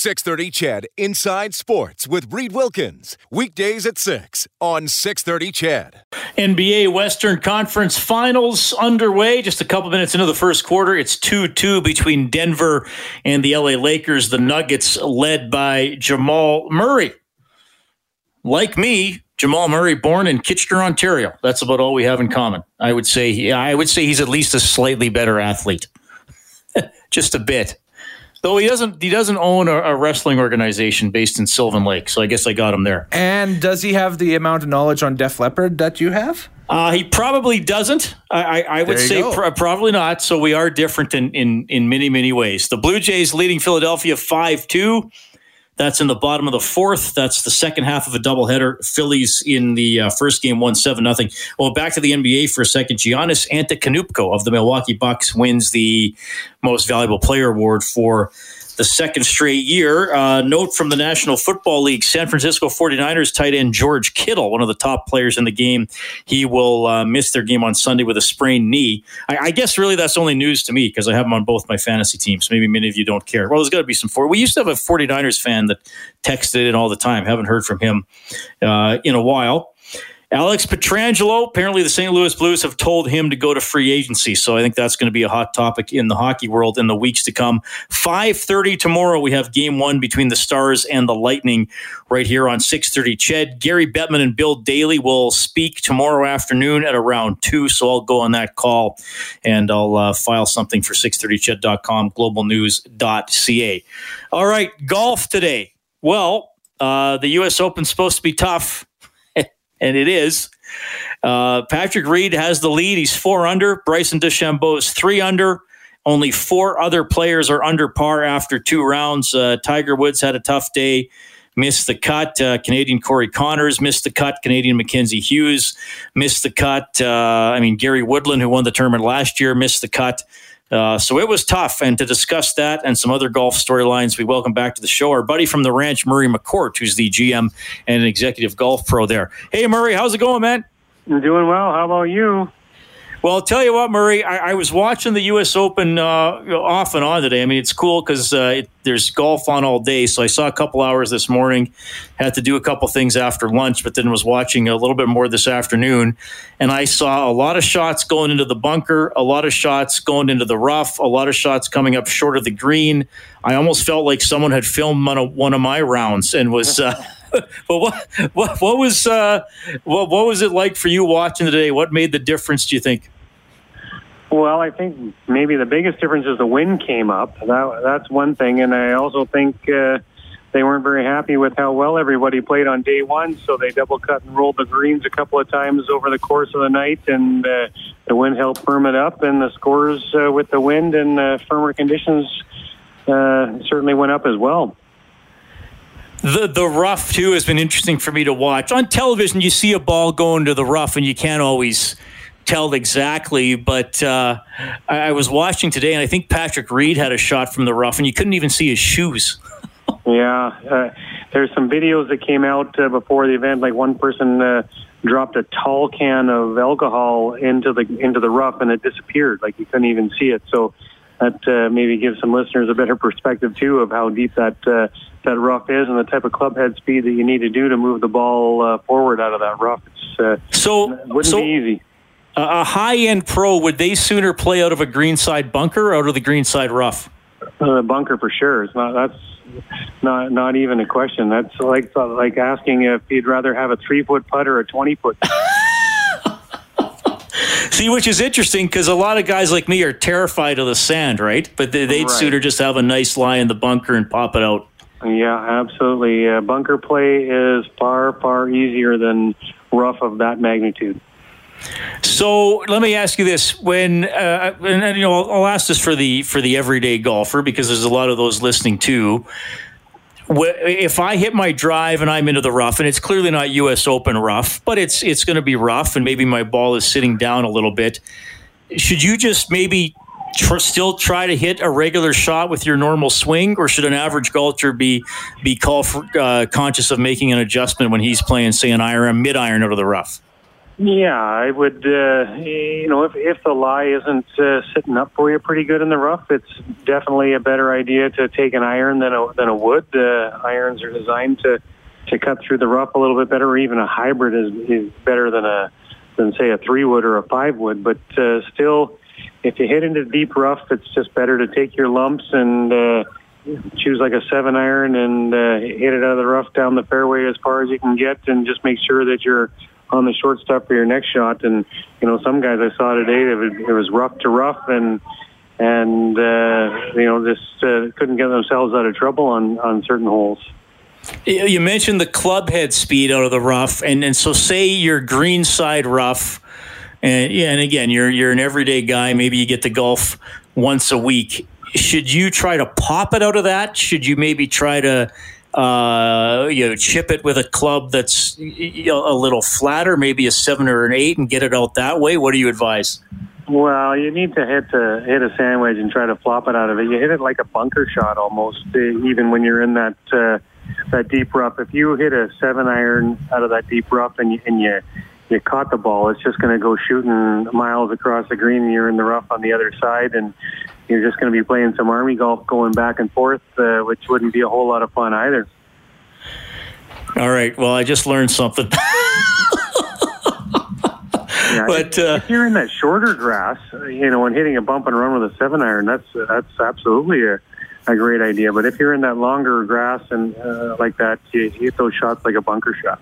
630 CHED Inside Sports with Reed Wilkins. Weekdays at 6 on 630 CHED. NBA Western Conference Finals underway. Just a couple minutes into the first quarter. It's 2 2 between Denver and the LA Lakers. The Nuggets led by Jamal Murray. Like me, Jamal Murray, born in Kitchener, Ontario. That's about all we have in common. I would say. I would say he's at least a slightly better athlete, just a bit. Though he doesn't, he doesn't own a, a, wrestling organization based in Sylvan Lake, so I guess I got him there. And does he have the amount of knowledge on Def Leppard that you have? Uh, he probably doesn't. I, I, I would say pr- probably not. So we are different in, in in many many ways. The Blue Jays leading Philadelphia five two. That's in the bottom of the fourth. That's the second half of a doubleheader. Phillies in the uh, first game won seven nothing. Well, back to the NBA for a second. Giannis Antetokounmpo of the Milwaukee Bucks wins the Most Valuable Player award for the second straight year. Uh, note from the National Football League San Francisco 49ers tight end George Kittle, one of the top players in the game. He will uh, miss their game on Sunday with a sprained knee. I, I guess really that's only news to me because I have him on both my fantasy teams. Maybe many of you don't care. Well, there's got to be some. For- we used to have a 49ers fan that texted in all the time. Haven't heard from him uh, in a while. Alex Pietrangelo, apparently the St. Louis Blues have told him to go to free agency. So I think that's going to be a hot topic in the hockey world in the weeks to come. 5.30 tomorrow, we have game one between the Stars and the Lightning right here on 6.30 CHED. Gary Bettman and Bill Daly will speak tomorrow afternoon at around 2. So I'll go on that call and I'll uh, file something for 630ched.com, globalnews.ca. All right, golf today. Well, uh, the U.S. Open's supposed to be tough and it is. Uh, Patrick Reed has the lead. He's four under. Bryson DeChambeau is three under. Only four other players are under par after two rounds. Uh, Tiger Woods had a tough day, missed the cut. Uh, Canadian Corey Conners missed the cut. Canadian Mackenzie Hughes missed the cut. Uh, I mean, Gary Woodland, who won the tournament last year, missed the cut. Uh, so it was tough. And to discuss that and some other golf storylines, we welcome back to the show our buddy from the ranch, Murray McCourt, who's the GM and an executive golf pro there. Hey, Murray, how's it going, man? I'm doing well. How about you? Well, I'll tell you what, Murray. I, I was watching the U.S. Open uh, off and on today. I mean, it's cool because uh, it, there's golf on all day. So I saw a couple hours this morning. Had to do a couple things after lunch, but then was watching a little bit more this afternoon. And I saw a lot of shots going into the bunker, a lot of shots going into the rough, a lot of shots coming up short of the green. I almost felt like someone had filmed one of, one of my rounds and was. Uh, but what, what, what was uh, what, what was it like for you watching today? What made the difference? Do you think? Well, I think maybe the biggest difference is the wind came up. That, that's one thing, and I also think uh, they weren't very happy with how well everybody played on day one, so they double cut and rolled the greens a couple of times over the course of the night, and uh, the wind helped firm it up, and the scores uh, with the wind and uh, firmer conditions uh, certainly went up as well. The the rough too has been interesting for me to watch. On television, you see a ball going to the rough, and you can't always tell exactly. But uh, I, I, was watching today, and I think Patrick Reed had a shot from the rough, and you couldn't even see his shoes. yeah, uh, there's some videos that came out uh, before the event. Like one person uh, dropped a tall can of alcohol into the into the rough, and it disappeared. Like you couldn't even see it. So that uh, maybe gives some listeners a better perspective too of how deep that uh, that rough is and the type of club head speed that you need to do to move the ball uh, forward out of that rough. It's uh, so it wouldn't so, be easy. A high end pro would they sooner play out of a greenside bunker or out of the greenside rough? Uh, bunker for sure. It's not that's not not even a question. That's like like asking if you'd rather have a three foot putt or a twenty foot. See, which is interesting because a lot of guys like me are terrified of the sand, right? But they'd right. sooner just have a nice lie in the bunker and pop it out. Yeah, absolutely. Uh, bunker play is far, far easier than rough of that magnitude. So let me ask you this: When uh, and, you know, I'll, I'll ask this for the for the everyday golfer because there's a lot of those listening too. If I hit my drive and I'm into the rough, and it's clearly not U.S. Open rough, but it's it's going to be rough, and maybe my ball is sitting down a little bit. Should you just maybe tr- still try to hit a regular shot with your normal swing, or should an average golfer be be call for, uh, conscious of making an adjustment when he's playing, say, an iron mid iron out of the rough? Yeah, I would. Uh, you know, if if the lie isn't uh, sitting up for you pretty good in the rough, it's definitely a better idea to take an iron than a than a wood. Uh, irons are designed to to cut through the rough a little bit better. Even a hybrid is, is better than a than say a three wood or a five wood. But uh, still, if you hit into deep rough, it's just better to take your lumps and. Uh, choose like a seven iron and uh, hit it out of the rough down the fairway as far as you can get, and just make sure that you're on the short stuff for your next shot. And you know, some guys I saw today, it was, rough to rough, and and uh, you know, just uh, couldn't get themselves out of trouble on on certain holes. You mentioned the club head speed out of the rough, and and so say your green side rough, and yeah, and again, you're you're an everyday guy. Maybe you get the golf once a week. Should you try to pop it out of that? Should you maybe try to uh, you know, chip it with a club that's you know, a little flatter, maybe a seven or an eight, and get it out that way. What do you advise? Well, you need to hit a hit a sandwich and try to flop it out of it. You hit it like a bunker shot almost, uh, even when you're in that uh, that deep rough. If you hit a seven iron out of that deep rough and you, and you you caught the ball, it's just going to go shooting miles across the green. and You're in the rough on the other side, and you're just going to be playing some army golf going back and forth, uh, which wouldn't be a whole lot of fun either. All right. Well, I just learned something. yeah, but uh, if you're in that shorter grass, uh, you know, and hitting a bump and run with a seven iron, that's that's absolutely a, a great idea. But if you're in that longer grass and uh, like that, you hit those shots like a bunker shot.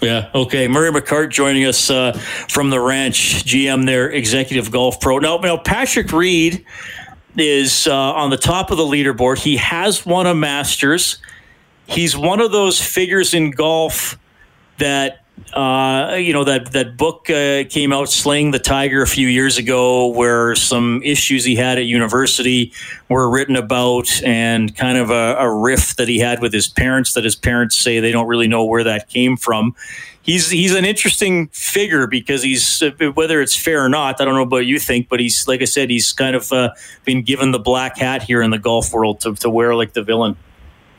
Yeah. Okay. Murray McCourt joining us uh, from the ranch, GM there, executive golf pro. Now, now Patrick Reed is uh, on the top of the leaderboard. He has won a Masters. He's one of those figures in golf that uh, you know that that book uh, came out, "Slaying the Tiger," a few years ago, where some issues he had at university were written about, and kind of a, a rift that he had with his parents. That his parents say they don't really know where that came from he's he's an interesting figure because he's whether it's fair or not. I don't know about you think, but he's like I said, he's kind of uh, been given the black hat here in the golf world to, to wear like the villain.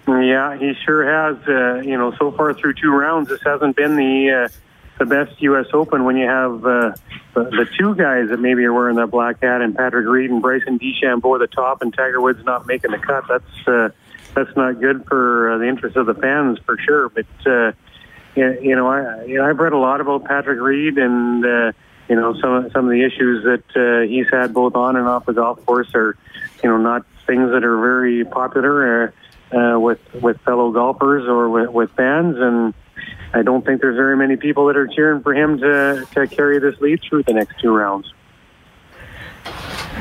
Yeah, he sure has. Uh, you know, so far through two rounds, this hasn't been the uh, the best U.S. Open when you have uh, the, the two guys that maybe are wearing that black hat, and Patrick Reed and Bryson DeChambeau at the top, and Tiger Woods not making the cut. That's uh, that's not good for uh, the interest of the fans for sure. But uh, you know, I you know, I've read a lot about Patrick Reed and uh, you know some some of the issues that uh, he's had both on and off the golf course are you know not things that are very popular uh, uh, with with fellow golfers or with, with fans and. I don't think there's very many people that are cheering for him to, to carry this lead through the next two rounds.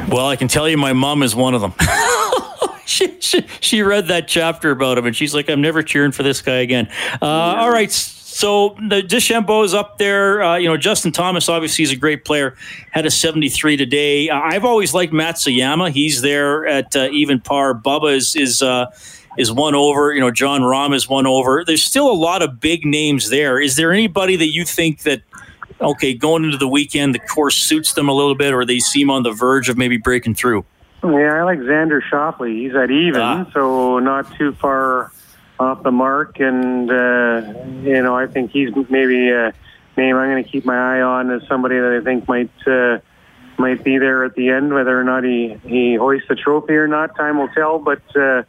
Well, I can tell you my mom is one of them. she, she, she, read that chapter about him and she's like, I'm never cheering for this guy again. Uh, yeah. All right. So the DeChambeau is up there. Uh, you know, Justin Thomas obviously is a great player. Had a 73 today. Uh, I've always liked Matsuyama. He's there at uh, even par. Bubba is is uh, is one over. You know, Jon Rahm is one over. There's still a lot of big names there. Is there anybody that you think that? Okay, going into the weekend, the course suits them a little bit, or they seem on the verge of maybe breaking through. Yeah, I like Xander Schauffele. He's at even, ah. so not too far off the mark, and uh, you know I think he's maybe a name I'm going to keep my eye on as somebody that I think might uh, might be there at the end. Whether or not he he hoists the trophy or not, time will tell. But uh,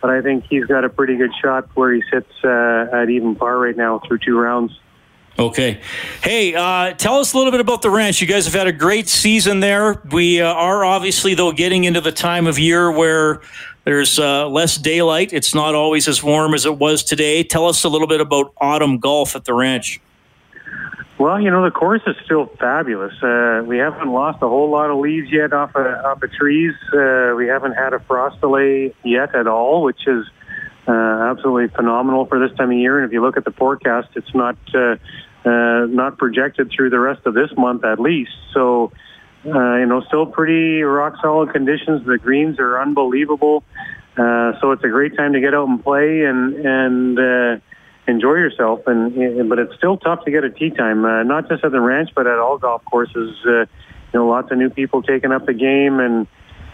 but I think he's got a pretty good shot where he sits uh, at even par right now through two rounds. Okay. Hey, uh, tell us a little bit about the ranch. You guys have had a great season there. We uh, are obviously, though, getting into the time of year where there's uh, less daylight. It's not always as warm as it was today. Tell us a little bit about autumn golf at the ranch. Well, you know the course is still fabulous. Uh, we haven't lost a whole lot of leaves yet off of, off of trees. Uh, we haven't had a frost delay yet at all, which is uh, absolutely phenomenal for this time of year. And if you look at the forecast, it's not uh, uh, not projected through the rest of this month at least. So uh, you know, still pretty rock solid conditions. The greens are unbelievable. Uh, so it's a great time to get out and play and and uh, enjoy yourself. And but it's still tough to get a tee time, uh, not just at the ranch, but at all golf courses. Uh, you know, lots of new people taking up the game, and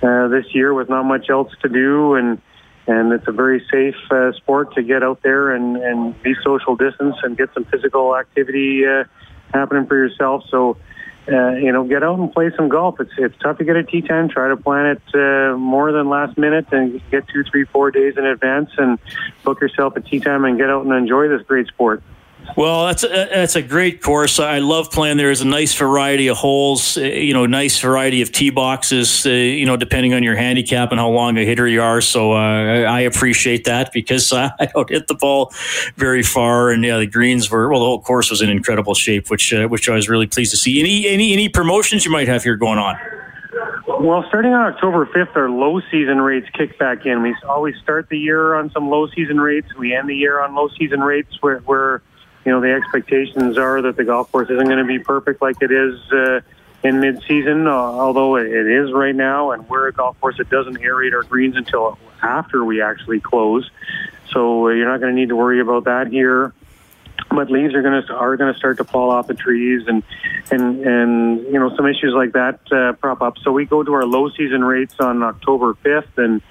uh, this year with not much else to do, and and it's a very safe uh, sport to get out there and and be social distance and get some physical activity. Uh, happening for yourself. So, uh, you know, get out and play some golf. It's it's tough to get a tee time. Try to plan it uh, more than last minute and get two, three, four days in advance and book yourself a tee time and get out and enjoy this great sport. Well, that's a, that's a great course. I love playing. There's a nice variety of holes, uh, you know, nice variety of tee boxes, uh, you know, depending on your handicap and how long a hitter you are. So uh, I appreciate that because uh, I don't hit the ball very far, and yeah, the greens were well, the whole course was in incredible shape, which uh, which I was really pleased to see. Any any any promotions you might have here going on? Well, starting on October 5th, our low season rates kick back in. We always start the year on some low season rates. We end the year on low season rates where, where you know, the expectations are that the golf course isn't going to be perfect like it is uh, in mid-season, uh, although it is right now. And we're a golf course that doesn't aerate our greens until after we actually close. So uh, you're not going to need to worry about that here. But leaves are going to are going to start to fall off the trees, and and and you know some issues like that uh, prop up. So we go to our low season rates on October 5th, and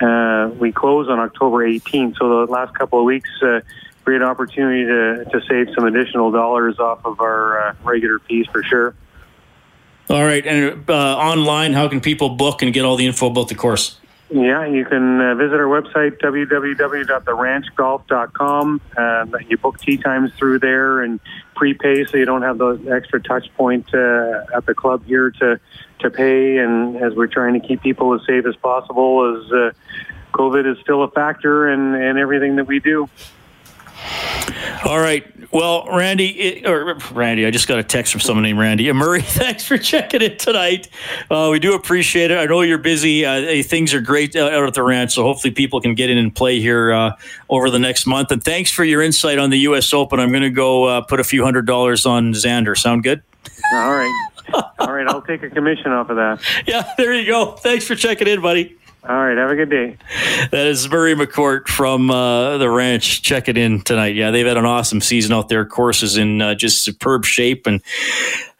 uh, we close on October 18th. So the last couple of weeks, uh, great opportunity to, to save some additional dollars off of our uh, regular fees for sure. All right. And uh, online, how can people book and get all the info about the course? Yeah, you can uh, visit our website, www.theranchgolf.com. Uh, you book tee times through there and prepay so you don't have the extra touch point uh, at the club here to, to pay. And as we're trying to keep people as safe as possible, as uh, COVID is still a factor in, in everything that we do. All right. Well, Randy, or Randy, I just got a text from someone named Randy. Murray, thanks for checking in tonight. Uh, we do appreciate it. I know you're busy. Uh, things are great out at the ranch, so hopefully people can get in and play here uh, over the next month. And thanks for your insight on the U.S. Open. I'm going to go uh, put a few hundred dollars on Xander. Sound good? All right. All right. I'll take a commission off of that. Yeah, there you go. Thanks for checking in, buddy. All right. Have a good day. That is Murray McCourt from uh, the ranch. Check it in tonight. Yeah, they've had an awesome season out there. Courses in uh, just superb shape. And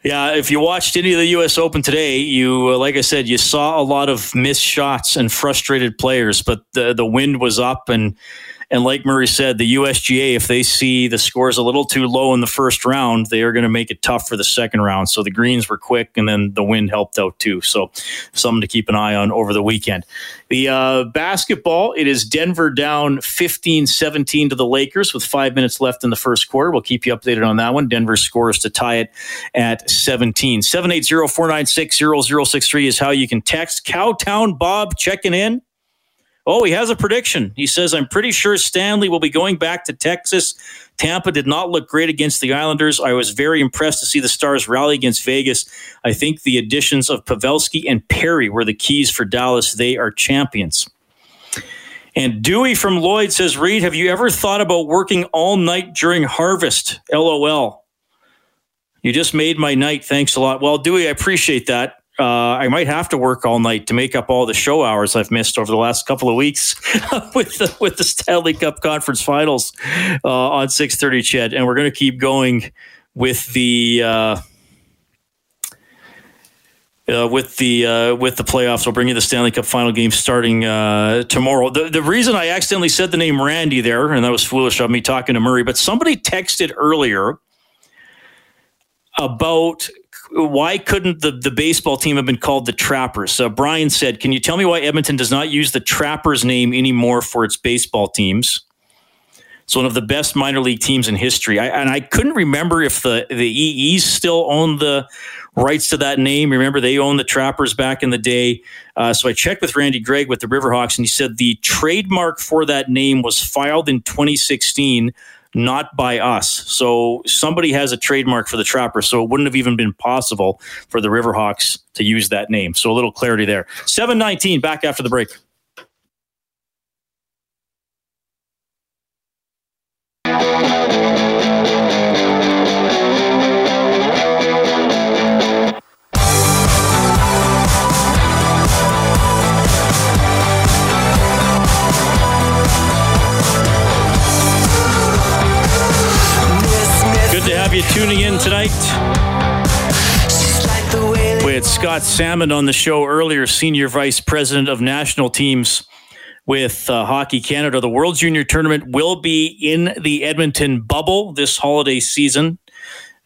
yeah, if you watched any of the U.S. Open today, you, uh, like I said, you saw a lot of missed shots and frustrated players, but the, the wind was up and and like Murray said, the USGA, if they see the scores a little too low in the first round, they are going to make it tough for the second round. So the greens were quick, and then the wind helped out too. So something to keep an eye on over the weekend. The uh, basketball, it is Denver down 15 17 to the Lakers with five minutes left in the first quarter. We'll keep you updated on that one. Denver scores to tie it at 17. 780 496 0063 is how you can text. Cowtown Bob checking in. Oh, he has a prediction. He says, I'm pretty sure Stanley will be going back to Texas. Tampa did not look great against the Islanders. I was very impressed to see the Stars rally against Vegas. I think the additions of Pavelski and Perry were the keys for Dallas. They are champions. And Dewey from Lloyd says, Reed, have you ever thought about working all night during harvest? LOL. You just made my night. Thanks a lot. Well, Dewey, I appreciate that uh, I might have to work all night to make up all the show hours I've missed over the last couple of weeks with the with the Stanley Cup Conference Finals uh, on six thirty. CHED, and we're going to keep going with the. Uh, uh, with the uh, with the playoffs. We'll bring you the Stanley Cup final game starting uh, tomorrow. The, the reason I accidentally said the name Randy there, and that was foolish of me talking to Murray, but somebody texted earlier about why couldn't the, the baseball team have been called the Trappers? Uh, Brian said, Can you tell me why Edmonton does not use the Trappers name anymore for its baseball teams? It's one of the best minor league teams in history. I, and I couldn't remember if the, the EEs still own the rights to that name. Remember, they owned the Trappers back in the day. Uh, so I checked with Randy Gregg with the Riverhawks, and he said the trademark for that name was filed in 2016 not by us. So somebody has a trademark for the Trapper, so it wouldn't have even been possible for the Riverhawks to use that name. So a little clarity there. 719 back after the break. You tuning in tonight. We had Scott Salmond on the show earlier, Senior Vice President of National Teams with uh, Hockey Canada. The World Junior Tournament will be in the Edmonton bubble this holiday season.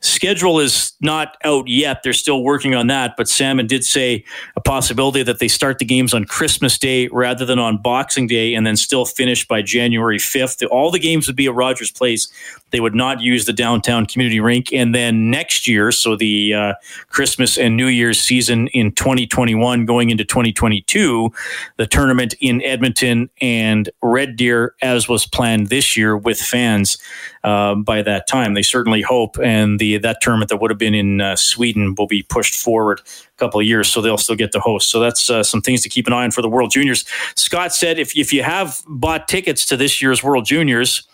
Schedule is not out yet. They're still working on that. But Salmond did say a possibility that they start the games on Christmas Day rather than on Boxing Day and then still finish by January 5th. All the games would be at Rogers Place. They would not use the downtown community rink. And then next year, so the uh, Christmas and New Year's season in 2021 going into 2022, the tournament in Edmonton and Red Deer, as was planned this year with fans uh, by that time. They certainly hope. And the that tournament that would have been in uh, Sweden will be pushed forward a couple of years, so they'll still get to host. So that's uh, some things to keep an eye on for the World Juniors. Scott said if if you have bought tickets to this year's World Juniors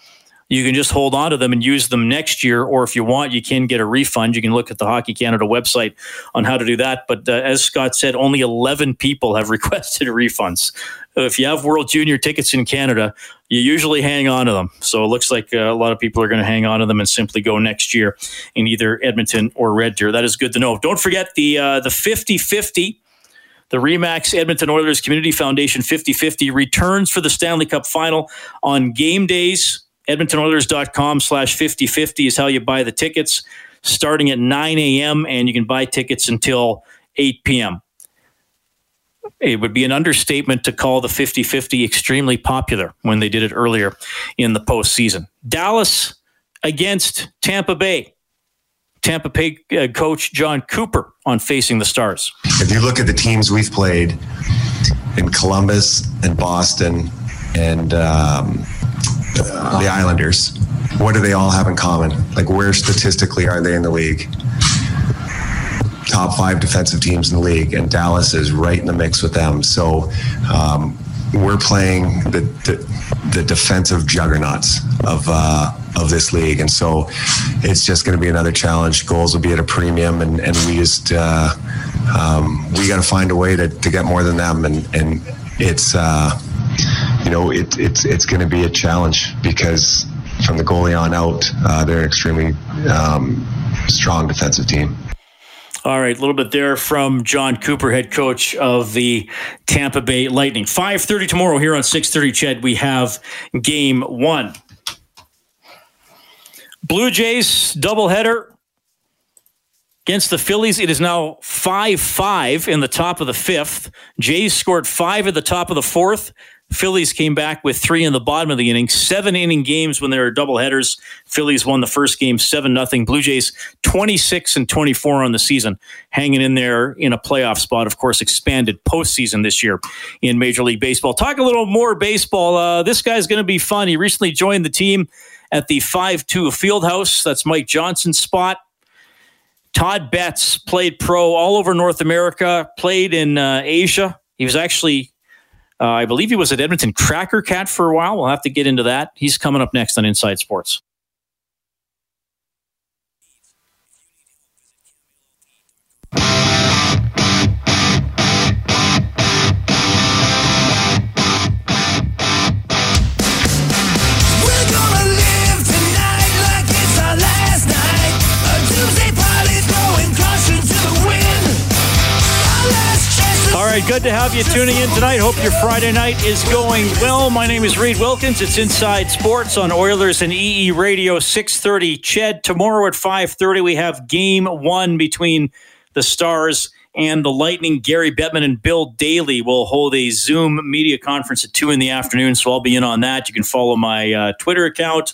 you can just hold on to them and use them next year. Or if you want, you can get a refund. You can look at the Hockey Canada website on how to do that. But uh, as Scott said, only 11 people have requested refunds. If you have World Junior tickets in Canada, you usually hang on to them. So it looks like uh, a lot of people are going to hang on to them and simply go next year in either Edmonton or Red Deer. That is good to know. Don't forget the uh, the 50 50 the Remax Edmonton Oilers Community Foundation 50 50 returns for the Stanley Cup final on game days edmontonoilers.com slash 5050 is how you buy the tickets starting at 9 a.m. and you can buy tickets until 8 p.m. It would be an understatement to call the 50 50 extremely popular when they did it earlier in the postseason. Dallas against Tampa Bay. Tampa Bay uh, coach Jon Cooper on Facing the Stars. If you look at the teams we've played in Columbus and Boston and um, the Islanders. What do they all have in common? Like, where statistically are they in the league? Top five defensive teams in the league, and Dallas is right in the mix with them. So, um, we're playing the, the, the defensive juggernauts of uh, of this league, and so it's just going to be another challenge. Goals will be at a premium, and, and we just uh, um, we got to find a way to, to get more than them, and and it's. Uh, you know, it, it's it's going to be a challenge because from the goalie on out, uh, they're an extremely um, strong defensive team. All right, a little bit there from Jon Cooper, head coach of the Tampa Bay Lightning. 5:30 tomorrow here on 6:30 CHED, we have game 1. Blue Jays doubleheader against the Phillies. It is now 5 5 in the top of the fifth. Jays scored five at the top of the fourth. Phillies came back with three in the bottom of the inning. Seven inning games when there are double headers. Phillies won the first game seven nothing. Blue Jays twenty six and twenty four on the season, hanging in there in a playoff spot. Of course, expanded postseason this year in Major League Baseball. Talk a little more baseball. Uh, this guy's going to be fun. He recently joined the team at the Five Tool Fieldhouse. That's Mike Johnson's spot. Todd Betts played pro all over North America. Played in uh, Asia. He was actually uh, I believe he was at Edmonton Cracker Cat for a while. We'll have to get into that. He's coming up next on Inside Sports. Good to have you tuning in tonight. Hope your Friday night is going well. My name is Reed Wilkins. It's Inside Sports on Oilers and EE Radio 630 Ched. Tomorrow at 530, we have game one between the Stars and the Lightning. Gary Bettman and Bill Daly will hold a Zoom media conference at 2 in the afternoon, so I'll be in on that. You can follow my uh, Twitter account.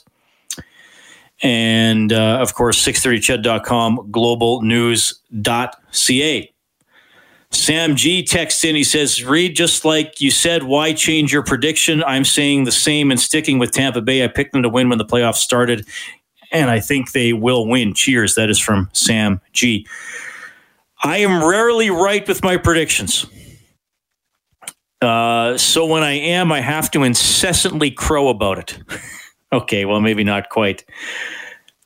And, uh, of course, 630ched.com, globalnews.ca. Sam G texts in. He says, Reed, just like you said, why change your prediction? I'm saying the same and sticking with Tampa Bay. I picked them to win when the playoffs started, and I think they will win. Cheers. That is from Sam G. I am rarely right with my predictions. Uh, so when I am, I have to incessantly crow about it. okay, well, maybe not quite.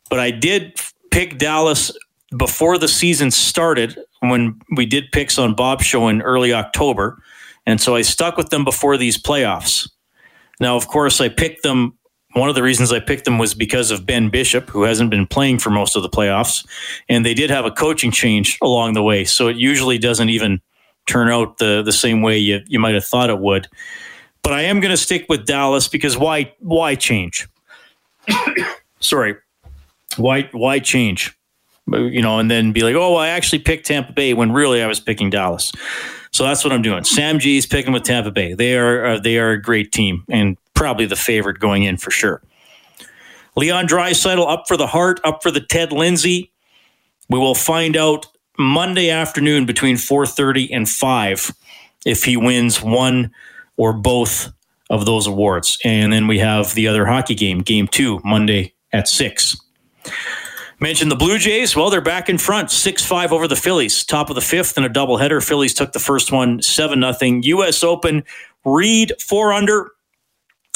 But I did pick Dallas before the season started when we did picks on Bob's show in early October. And so I stuck with them before these playoffs. Now, of course, I picked them. One of the reasons I picked them was because of Ben Bishop, who hasn't been playing for most of the playoffs. And they did have a coaching change along the way. So it usually doesn't even turn out the, the same way you, you might have thought it would. But I am going to stick with Dallas because why why change? Sorry. Why why change? You know, and then be like, oh, well, I actually picked Tampa Bay when really I was picking Dallas. So that's what I'm doing. Sam G is picking with Tampa Bay. They are uh, they are a great team and probably the favorite going in for sure. Leon Draisaitl up for the heart, up for the Ted Lindsay. We will find out Monday afternoon between 4:30 and 5 if he wins one or both of those awards. And then we have the other hockey game, game 2, Monday at 6. Mentioned the Blue Jays. Well, they're back in front, 6 5 over the Phillies. Top of the fifth and a doubleheader. Phillies took the first one 7 0. U.S. Open, Reed 4 under,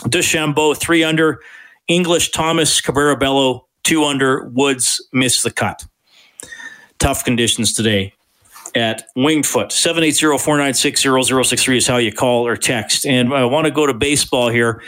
DeChambeau 3 under, English Thomas Cabrera Bello 2 under, Woods missed the cut. Tough conditions today at Winged Foot. 780-496-0063 is how you call or text. And I want to go to baseball here.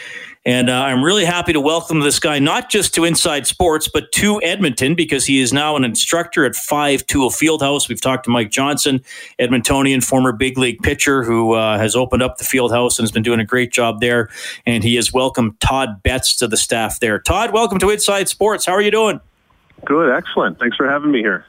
And uh, I'm really happy to welcome this guy, not just to Inside Sports, but to Edmonton, because he is now an instructor at 5 Tool Fieldhouse. We've talked to Mike Johnson, Edmontonian, former big league pitcher, who uh, has opened up the fieldhouse and has been doing a great job there. And he has welcomed Todd Betts to the staff there. Todd, welcome to Inside Sports. How are you doing? Good, excellent. Thanks for having me here.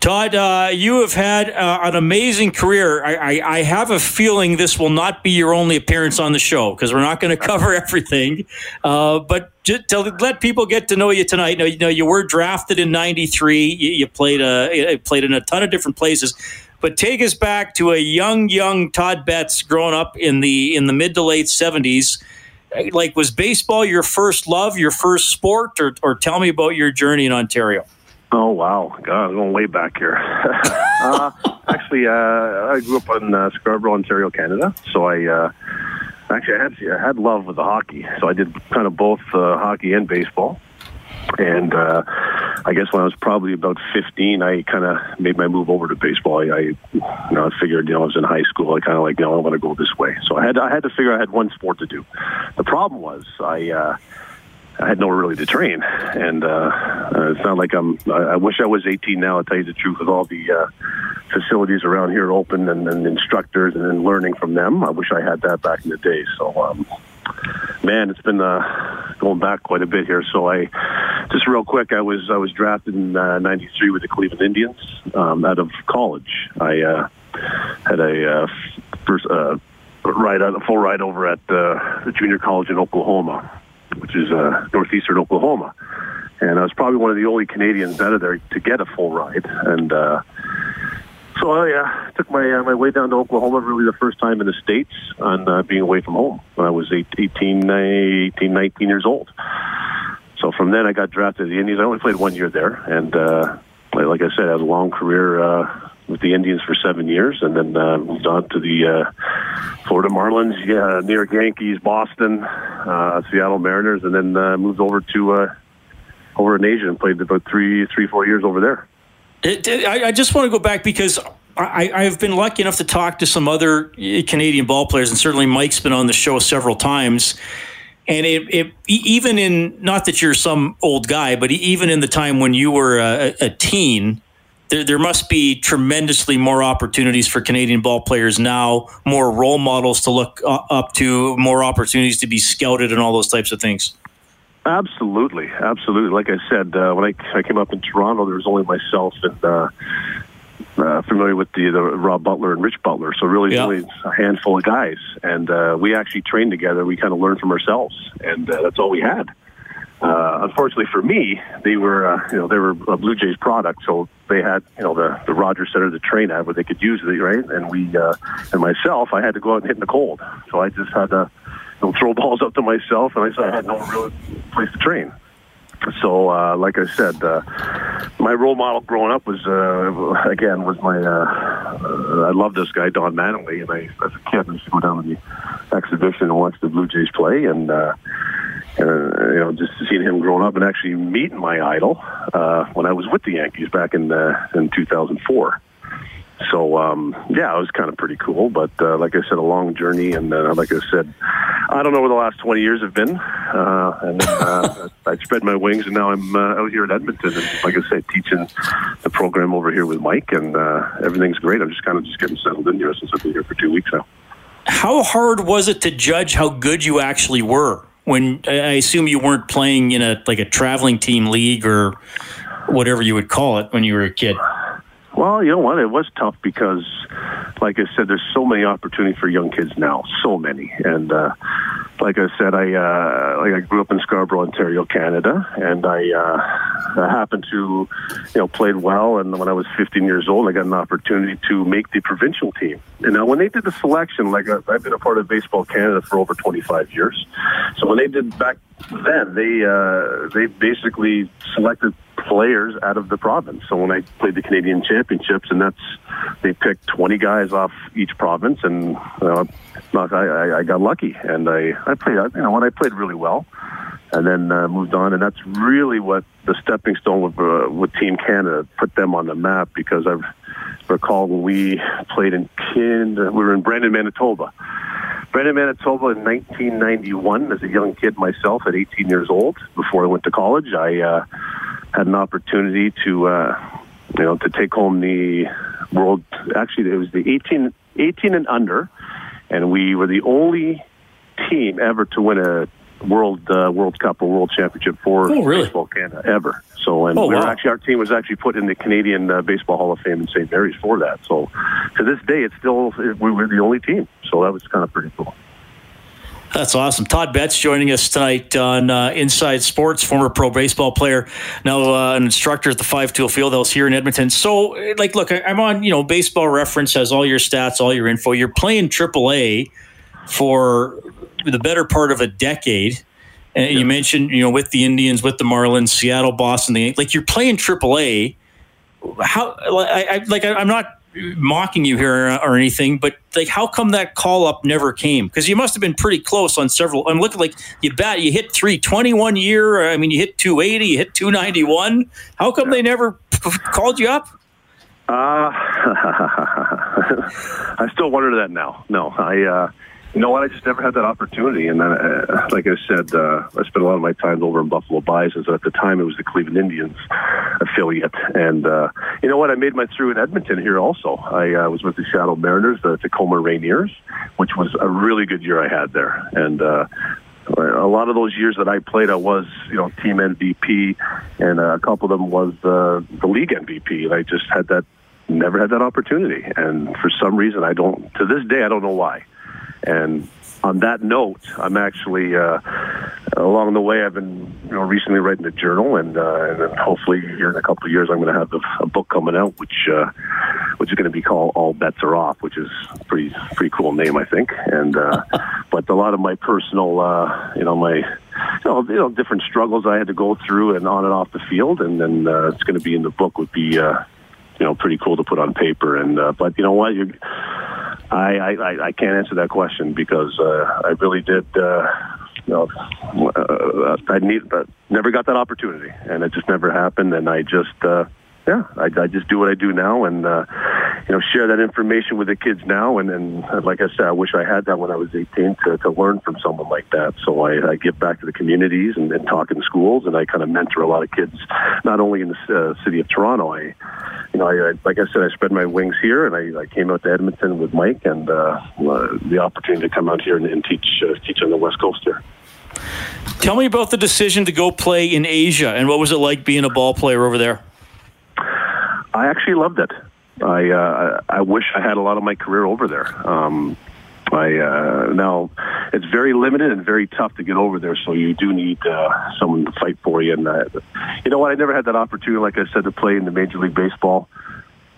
Todd, uh, you have had uh, an amazing career. I, I, I, have a feeling this will not be your only appearance on the show because we're not going to cover everything. Uh, but to let people get to know you tonight, you know, you, were drafted in '93. You, you, played a, played in a ton of different places. But take us back to a young, young Todd Betts growing up in the in the mid to late '70s. Like, was baseball your first love, your first sport, or, or tell me about your journey in Ontario? Oh wow, God, I'm going way back here. uh, actually, uh, I grew up in uh, Scarborough, Ontario, Canada. So I uh, actually I had I had love with the hockey. So I did kind of both uh, hockey and baseball. And uh, I guess when I was probably about 15, I kind of made my move over to baseball. I, I, you know, I figured, you know, I was in high school. I kind of like, you know, I want to go this way. So I had, I had to figure I had one sport to do. The problem was I, uh, I had nowhere really to train, and uh, uh, it's not like I'm. I, wish I was 18 now. I'll tell you the truth, with all the uh, facilities around here open and, and instructors and then learning from them. I wish I had that back in the day. So, um, man, it's been uh, going back quite a bit here. So I just real quick, I was I was drafted in '93 uh, with the Cleveland Indians um, out of college. I uh, had a uh, first uh, ride, a full ride over at uh, the junior college in Oklahoma which is uh, northeastern Oklahoma. And I was probably one of the only Canadians out of there to get a full ride. And uh, so I uh, took my uh, my way down to Oklahoma, really the first time in the States on uh, being away from home when I was 18, 18, 19 years old. So from then I got drafted to the Indians. I only played one year there. And uh, like I said, I had a long career uh, with the Indians for seven years, and then uh, moved on to the uh, Florida Marlins, yeah, New York Yankees, Boston, uh, Seattle Mariners, and then uh, moved over to uh, over in Asia and played about three, three, four years over there. It, it, I, I just want to go back because I, I've been lucky enough to talk to some other Canadian ball players, and certainly Mike's been on the show several times. And it, it, even in not that you're some old guy, but even in the time when you were a, a teen, there, there must be tremendously more opportunities for Canadian ball players now, more role models to look up to, more opportunities to be scouted, and all those types of things. Absolutely, absolutely. Like I said, uh, when I, I came up in Toronto, there was only myself and uh, uh, familiar with the, the Rob Butler and Rich Butler. So really, yeah. only a handful of guys, and uh, we actually trained together. We kind of learned from ourselves, and uh, that's all we had. Uh, unfortunately for me, they were uh, you know they were a Blue Jays product, so they had you know the the Rogers Center the train at where they could use it right, and we uh, and myself I had to go out and hit in the cold, so I just had to you know, throw balls up to myself, and I said I had no real place to train. So, uh, like I said, uh, my role model growing up was, uh, again, was my, uh, uh, I love this guy, Don Mattingly, and I, as a kid, I used to go down to the exhibition and watch the Blue Jays play, and, uh, uh, you know, just seeing him growing up and actually meeting my idol uh, when I was with the Yankees back in uh, in 2004. So um, yeah, it was kind of pretty cool. But uh, like I said, a long journey, and uh, like I said, I don't know where the last 20 years have been. Uh, and uh, I spread my wings, and now I'm uh, out here at Edmonton, and like I said, teaching the program over here with Mike, and uh, everything's great. I'm just kind of just getting settled in here since I've been here for two weeks now. How hard was it to judge how good you actually were? when I assume you weren't playing in a like a traveling team league or whatever you would call it when you were a kid? Well, you know what? It was tough because, like I said, there's so many opportunities for young kids now, so many. And uh, like I said, I uh, like I grew up in Scarborough, Ontario, Canada, and I, uh, I happened to, you know, played well. And when I was 15 years old, I got an opportunity to make the provincial team. And now, when they did the selection, like uh, I've been a part of Baseball Canada for over 25 years, so when they did back then, they uh, they basically selected players out of the province. So when I played the Canadian Championships, and that's they picked 20 guys off each province, and uh, I, I got lucky, and I I played you know when I played really well, and then uh, moved on, and that's really what the stepping stone with uh, with Team Canada put them on the map because I recall when we played in Kind, we were in Brandon, Manitoba. Brandon, Manitoba in 1991 as a young kid myself at 18 years old before I went to college. I uh, had an opportunity to, uh, you know, to take home the world. Actually, it was the 18, 18 and under, and we were the only team ever to win a World uh, World Cup or World Championship for oh, really? Baseball Canada ever. So, and oh, we were wow. actually our team was actually put in the Canadian uh, Baseball Hall of Fame in St. Mary's for that. So, to this day, it's still we were the only team. So that was kind of pretty cool. That's awesome. Todd Betts joining us tonight on uh, Inside Sports, former pro baseball player, now uh, an instructor at the Five Tool Fieldhouse here in Edmonton. So, like, look, I, am on, you know, Baseball Reference has all your stats, all your info. You're playing AAA for the better part of a decade. And you mentioned, you know, with the Indians, with the Marlins, Seattle, Boston, the like you're playing AAA. How, I, I like, I, I'm not mocking you here or anything, but like, how come that call up never came? Because you must have been pretty close on several. I'm looking like you bat, you hit 321 year. I mean, you hit 280, you hit 291. How come yeah. they never called you up? Uh, I still wonder that now. No, I, uh, you know what? I just never had that opportunity. And then, uh, like I said, uh, I spent a lot of my time over in Buffalo Bisons. At the time, it was the Cleveland Indians affiliate. And uh, you know what? I made my through in Edmonton here also. I uh, was with the Seattle Mariners, the Tacoma Rainiers, which was a really good year I had there. And uh, a lot of those years that I played, I was, you know, team MVP, and a couple of them was uh, the league MVP. And I just had that, never had that opportunity. And for some reason, I don't, to this day, I don't know why. And on that note, I'm actually uh, along the way. I've been, you know, recently writing a journal, and uh, and hopefully here in a couple of years, I'm going to have a, a, book coming out, which uh, which is going to be called "All Bets Are Off," which is pretty pretty cool name, I think. And uh, but a lot of my personal, uh, you know, my you know, you know, different struggles I had to go through and on and off the field, and then uh, it's going to be in the book. Would be uh, you know pretty cool to put on paper. And uh, but you know what, you I, I, I can't answer that question because uh, I really did. Uh, you know, uh, I need, uh, never got that opportunity, and it just never happened. And I just, uh, yeah, I, I just do what I do now, and uh, you know, share that information with the kids now. And then, like I said, I wish I had that when I was 18 to, to learn from someone like that. So I, I give back to the communities and, and talk in schools, and I kind of mentor a lot of kids, not only in the uh, city of Toronto. I you know, I, I, like I said, I spread my wings here, and I, I came out to Edmonton with Mike, and uh, uh, the opportunity to come out here and, and teach uh, teach on the West Coast here. Tell me about the decision to go play in Asia, and what was it like being a ball player over there? I actually loved it. I uh, I wish I had a lot of my career over there. Um, I uh, now it's very limited and very tough to get over there. So you do need uh, someone to fight for you. And uh, you know what? I never had that opportunity, like I said, to play in the Major League Baseball.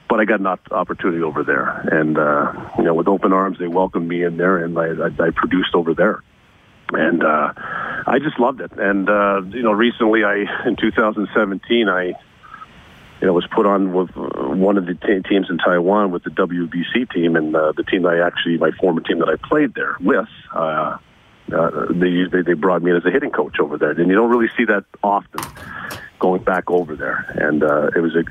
But I got an opportunity over there, and uh, you know, with open arms, they welcomed me in there, and I, I, I produced over there and uh, I just loved it. And uh, you know, recently, I in 2017, I you know, was put on with one of the t- teams in Taiwan with the WBC team, and uh, the team I actually, my former team that I played there with, uh, uh, they, they they brought me in as a hitting coach over there, and you don't really see that often going back over there. And uh, it was a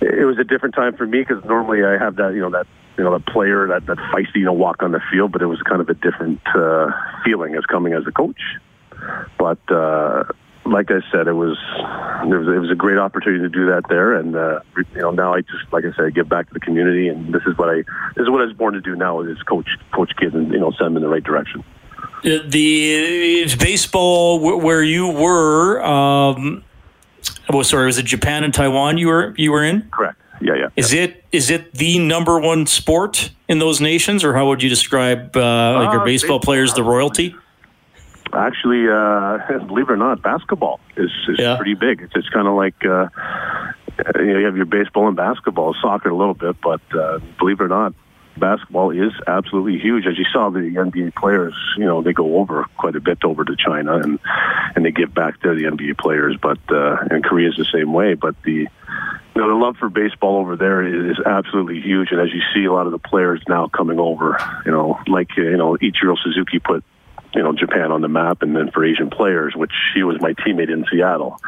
it was a different time for me because normally I have that you know that you know that player that that feisty you know walk on the field, but it was kind of a different uh, feeling as coming as a coach. But uh, like I said, it was, it was it was a great opportunity to do that there, and uh, you know now I just like I said, I give back to the community, and this is what I this is what I was born to do now is coach coach kids and you know send them in the right direction. The, the baseball where you were. Um, Oh, sorry, was it Japan and Taiwan you were you were in? Correct. Yeah, yeah. Is yeah. it is it the number one sport in those nations, or how would you describe uh, like your Uh, baseball baseball, players, the royalty? Actually, uh, believe it or not, basketball is, is Yeah. pretty big. It's, it's kind of like uh, you, know, you have your baseball and basketball, soccer a little bit, but uh, believe it or not, basketball is absolutely huge. As you saw, the NBA players, you know, they go over quite a bit over to China and and they give back to the NBA players. But uh, and Korea is the same way. But the you know the love for baseball over there is absolutely huge. And as you see, a lot of the players now coming over, you know, like you know Ichiro Suzuki put you know Japan on the map, and then for Asian players, which he was my teammate in Seattle.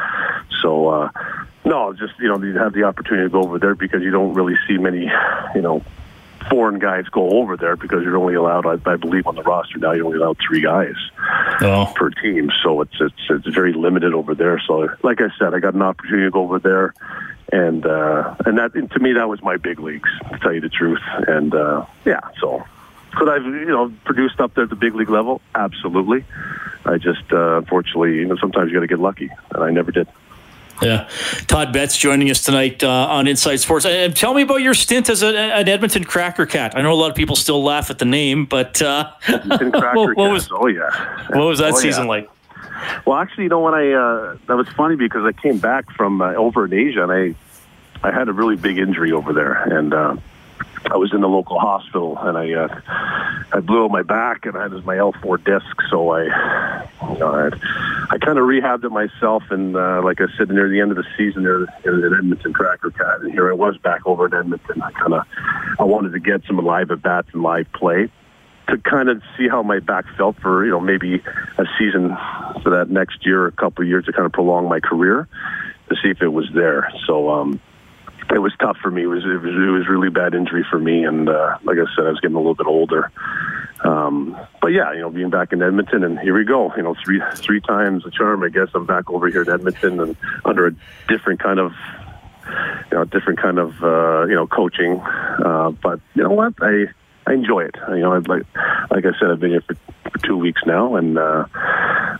So uh, no, just you know you have the opportunity to go over there because you don't really see many, you know, foreign guys go over there because you're only allowed, I, I believe, on the roster now you're only allowed three guys Oh, per team. So it's it's it's very limited over there. So like I said, I got an opportunity to go over there. And uh, and that to me that was my big leagues to tell you the truth and uh, yeah so could I've you know produced up there at the big league level? Absolutely. I just uh, unfortunately, you know, sometimes you got to get lucky, and I never did. yeah. Todd Betts joining us tonight uh, on Inside Sports. And tell me about your stint as a, an Edmonton Cracker Cat. I know a lot of people still laugh at the name, but uh, Cracker what, what was oh yeah, what was that Oh, yeah. season like? Well, actually, you know, when I uh, that was funny because I came back from uh, over in Asia and I I had a really big injury over there and. Uh, I was in the local hospital and I uh, I blew out my back and I had my L4 disc, so I you know, I, kind of rehabbed it myself. And uh, like I said, near the end of the season, there in Edmonton Cracker Cat, and here I was back over in Edmonton. I kind of I wanted to get some live at bats and live play to kind of see how my back felt for you know maybe a season for that next year, a couple of years to kind of prolong my career to see if it was there. So um, it was tough for me. It was it was, it was really bad injury for me, and uh, like I said, I was getting a little bit older. Um, but yeah, you know, being back in Edmonton, and here we go. You know, three three times the charm. I guess I'm back over here in Edmonton, and under a different kind of you know, different kind of uh, you know coaching. Uh, but you know what, I I enjoy it. You know, I'd like like I said, I've been here for, for two weeks now, and uh,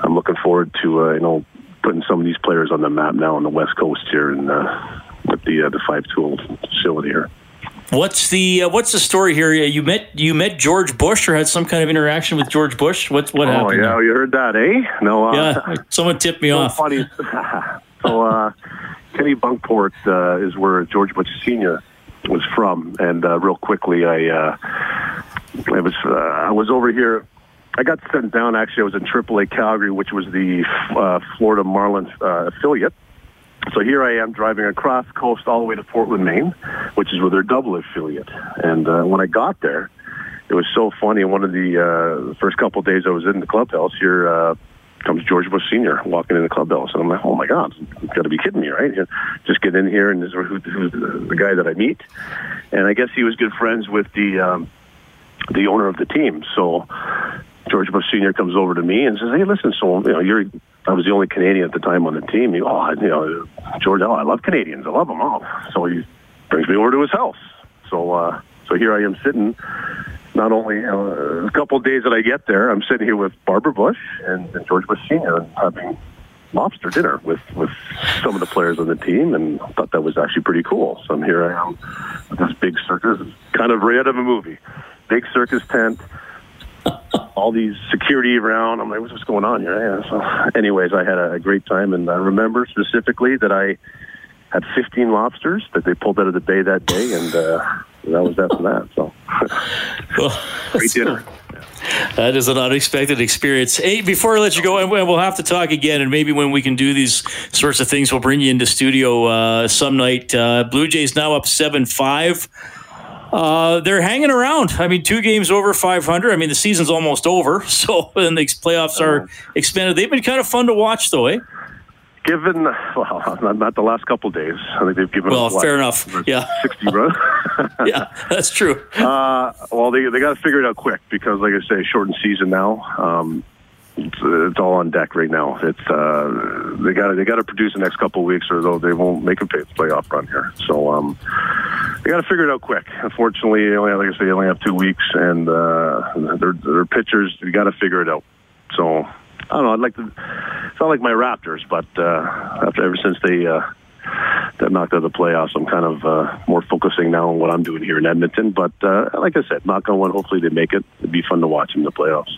I'm looking forward to uh, you know putting some of these players on the map now on the West Coast here, and uh, the uh, the five tool facility here. What's the uh, what's the story here? You met you met George Bush or had some kind of interaction with George Bush? What what Oh happened? Oh yeah, you heard that, eh? No, uh, yeah. Someone tipped me so off. funny. so uh, Kennebunkport uh, is where George Bush Senior was from, and uh, real quickly, I uh, I was uh, I was over here. I got sent down. Actually, I was in AAA Calgary, which was the uh, Florida Marlins uh, affiliate. So here I am driving across coast all the way to Portland, Maine, which is where their double affiliate. And uh, when I got there, it was so funny. One of the uh, first couple of days I was in the clubhouse, here uh, comes George Bush Senior walking in the clubhouse, and I'm like, "Oh my God, you got to be kidding me, right?" Just get in here, and this is who, who's the guy that I meet, and I guess he was good friends with the um, the owner of the team. So George Bush Senior comes over to me and says, "Hey, listen, so you know, you're." I was the only Canadian at the time on the team. He, oh, you know, George, oh, I love Canadians. I love them all. So he brings me over to his house. So, uh, so here I am sitting. Not only uh, a couple of days that I get there, I'm sitting here with Barbara Bush and, and George Bush Senior having lobster dinner with with some of the players on the team, and I thought that was actually pretty cool. So I'm here I am with this big circus, kind of right out of a movie, big circus tent all these security around. I'm like, what's going on here? Yeah, so, anyways, I had a, a great time, and I remember specifically that I had 15 lobsters that they pulled out of the bay that day, and uh, that was that for that. So, Well, great dinner. That is an unexpected experience. Hey, before I let you go, and we'll have to talk again, and maybe when we can do these sorts of things, we'll bring you into studio uh, some night. Uh, Blue Jays now up seven five. Uh, they're hanging around. I mean, two games over 500. I mean, the season's almost over, so and the playoffs are expanded. They've been kind of fun to watch, though, eh? Given, well, not, not the last couple of days. I think they've given Well, what, fair enough. Yeah, 60 runs. yeah, that's true. Uh, well, they they got to figure it out quick because, like I say, shortened season now. Um, it's, it's all on deck right now. It's uh, they got they got to produce the next couple of weeks, or though they won't make a playoff run here. So um, they got to figure it out quick. Unfortunately, they only, like I say, they only have two weeks, and uh, their their pitchers. You got to figure it out. So I don't know. I'd like to. If not like my Raptors, but uh, after ever since they uh, that knocked out of the playoffs, I'm kind of uh, more focusing now on what I'm doing here in Edmonton. But uh, like I said, knock on wood, hopefully they make it. It'd be fun to watch in the playoffs.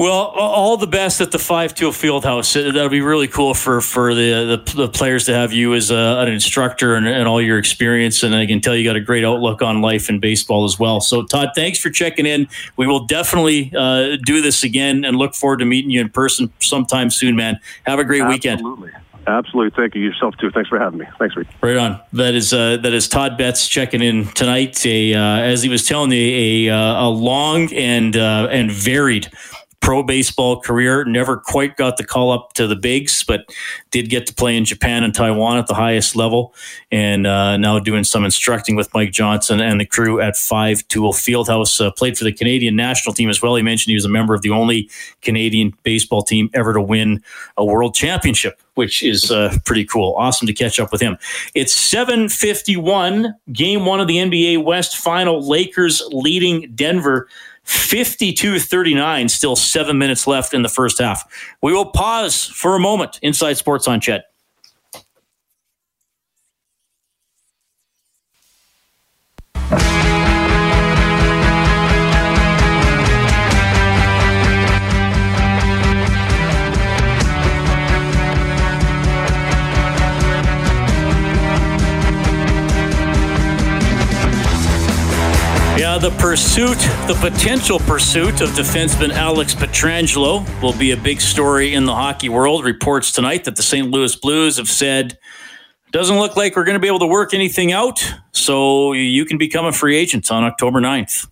Well, all the best at the Five Tool Fieldhouse. That'll be really cool for for the the, the players to have you as a, an instructor and, and, all your experience. And I can tell you got a great outlook on life and baseball as well. So, Todd, thanks for checking in. We will definitely uh, do this again and look forward to meeting you in person sometime soon, man. Have a great Absolutely. weekend. Absolutely. Absolutely. Thank you yourself too. Thanks for having me. Thanks, Reed. Right on. That is uh, that is Todd Betts checking in tonight. A uh, as he was telling me a uh, a long and uh, and varied pro baseball career. Never quite got the call up to the bigs, but did get to play in Japan and Taiwan at the highest level. And uh, now doing some instructing with Mike Johnson and the crew at Five Tool Fieldhouse. Uh, played for the Canadian national team as well. He mentioned he was a member of the only Canadian baseball team ever to win a world championship, which is uh, pretty cool. Awesome to catch up with him. It's 751, game one of the NBA West final. Lakers leading Denver 52 39, still seven minutes left in the first half. We will pause for a moment inside Sports on CHED. The pursuit, the potential pursuit of defenseman Alex Pietrangelo will be a big story in the hockey world. Reports tonight that the St. Louis Blues have said doesn't look like we're going to be able to work anything out, so you can become a free agent on October 9th.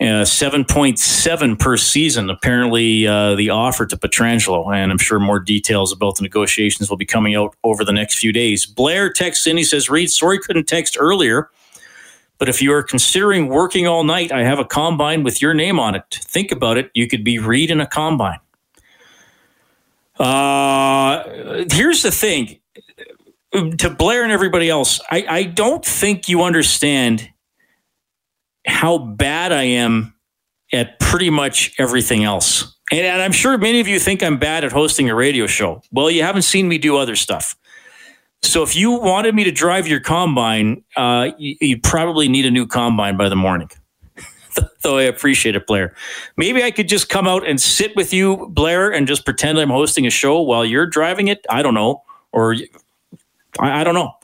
Uh, 7.7 per season, apparently, uh, the offer to Pietrangelo. And I'm sure more details about the negotiations will be coming out over the next few days. Blair texts in, he says, Reed, sorry couldn't text earlier. But if you are considering working all night, I have a combine with your name on it. Think about it. You could be Reed in a combine. Uh, here's the thing to Blair and everybody else, I, I don't think you understand how bad I am at pretty much everything else. And, and I'm sure many of you think I'm bad at hosting a radio show. Well, you haven't seen me do other stuff. So if you wanted me to drive your combine, uh, you, would probably need a new combine by the morning. Though I appreciate it, Blair. Maybe I could just come out and sit with you, Blair, and just pretend I'm hosting a show while you're driving it. I don't know, or I, I don't know.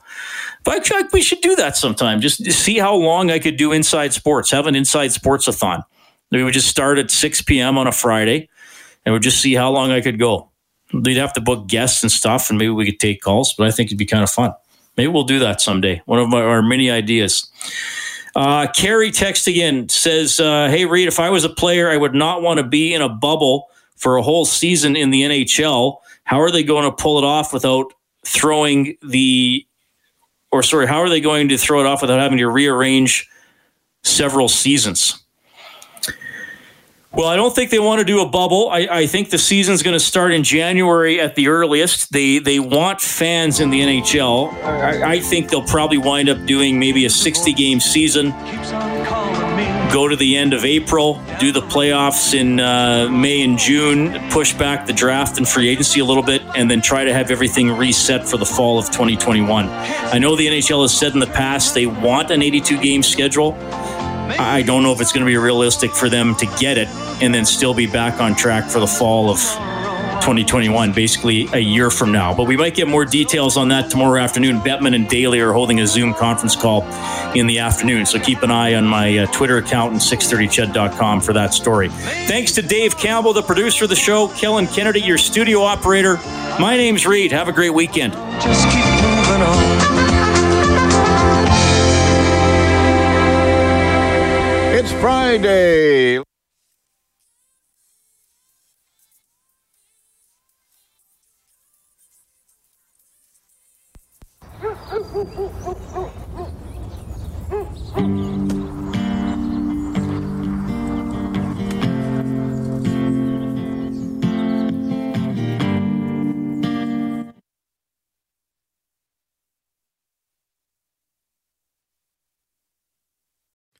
But I, we should do that sometime. Just see how long I could do Inside Sports. Have an Inside Sports-a-thon. We would just start at 6 p.m. on a Friday, and we'd just see how long I could go. They'd have to book guests and stuff, and maybe we could take calls. But I think it'd be kind of fun. Maybe we'll do that someday. One of my, our many ideas. Uh, Carrie text again says, uh, "Hey Reed, if I was a player, I would not want to be in a bubble for a whole season in the NHL. How are they going to pull it off without throwing the, or sorry, how are they going to throw it off without having to rearrange several seasons?" Well, I don't think they want to do a bubble. I, I think the season's going to start in January at the earliest. They they want fans in the NHL. I, I think they'll probably wind up doing maybe a 60 game season. Go to the end of April, do the playoffs in uh, May and June, push back the draft and free agency a little bit, and then try to have everything reset for the fall of 2021. I know the NHL has said in the past they want an 82 game schedule. I don't know if it's going to be realistic for them to get it and then still be back on track for the fall of 2021, basically a year from now. But we might get more details on that tomorrow afternoon. Bettman and Daly are holding a Zoom conference call in the afternoon. So keep an eye on my uh, Twitter account and 630ched.com for that story. Thanks to Dave Campbell, the producer of the show, Kellen Kennedy, your studio operator. My name's Reed. Have a great weekend. Friday.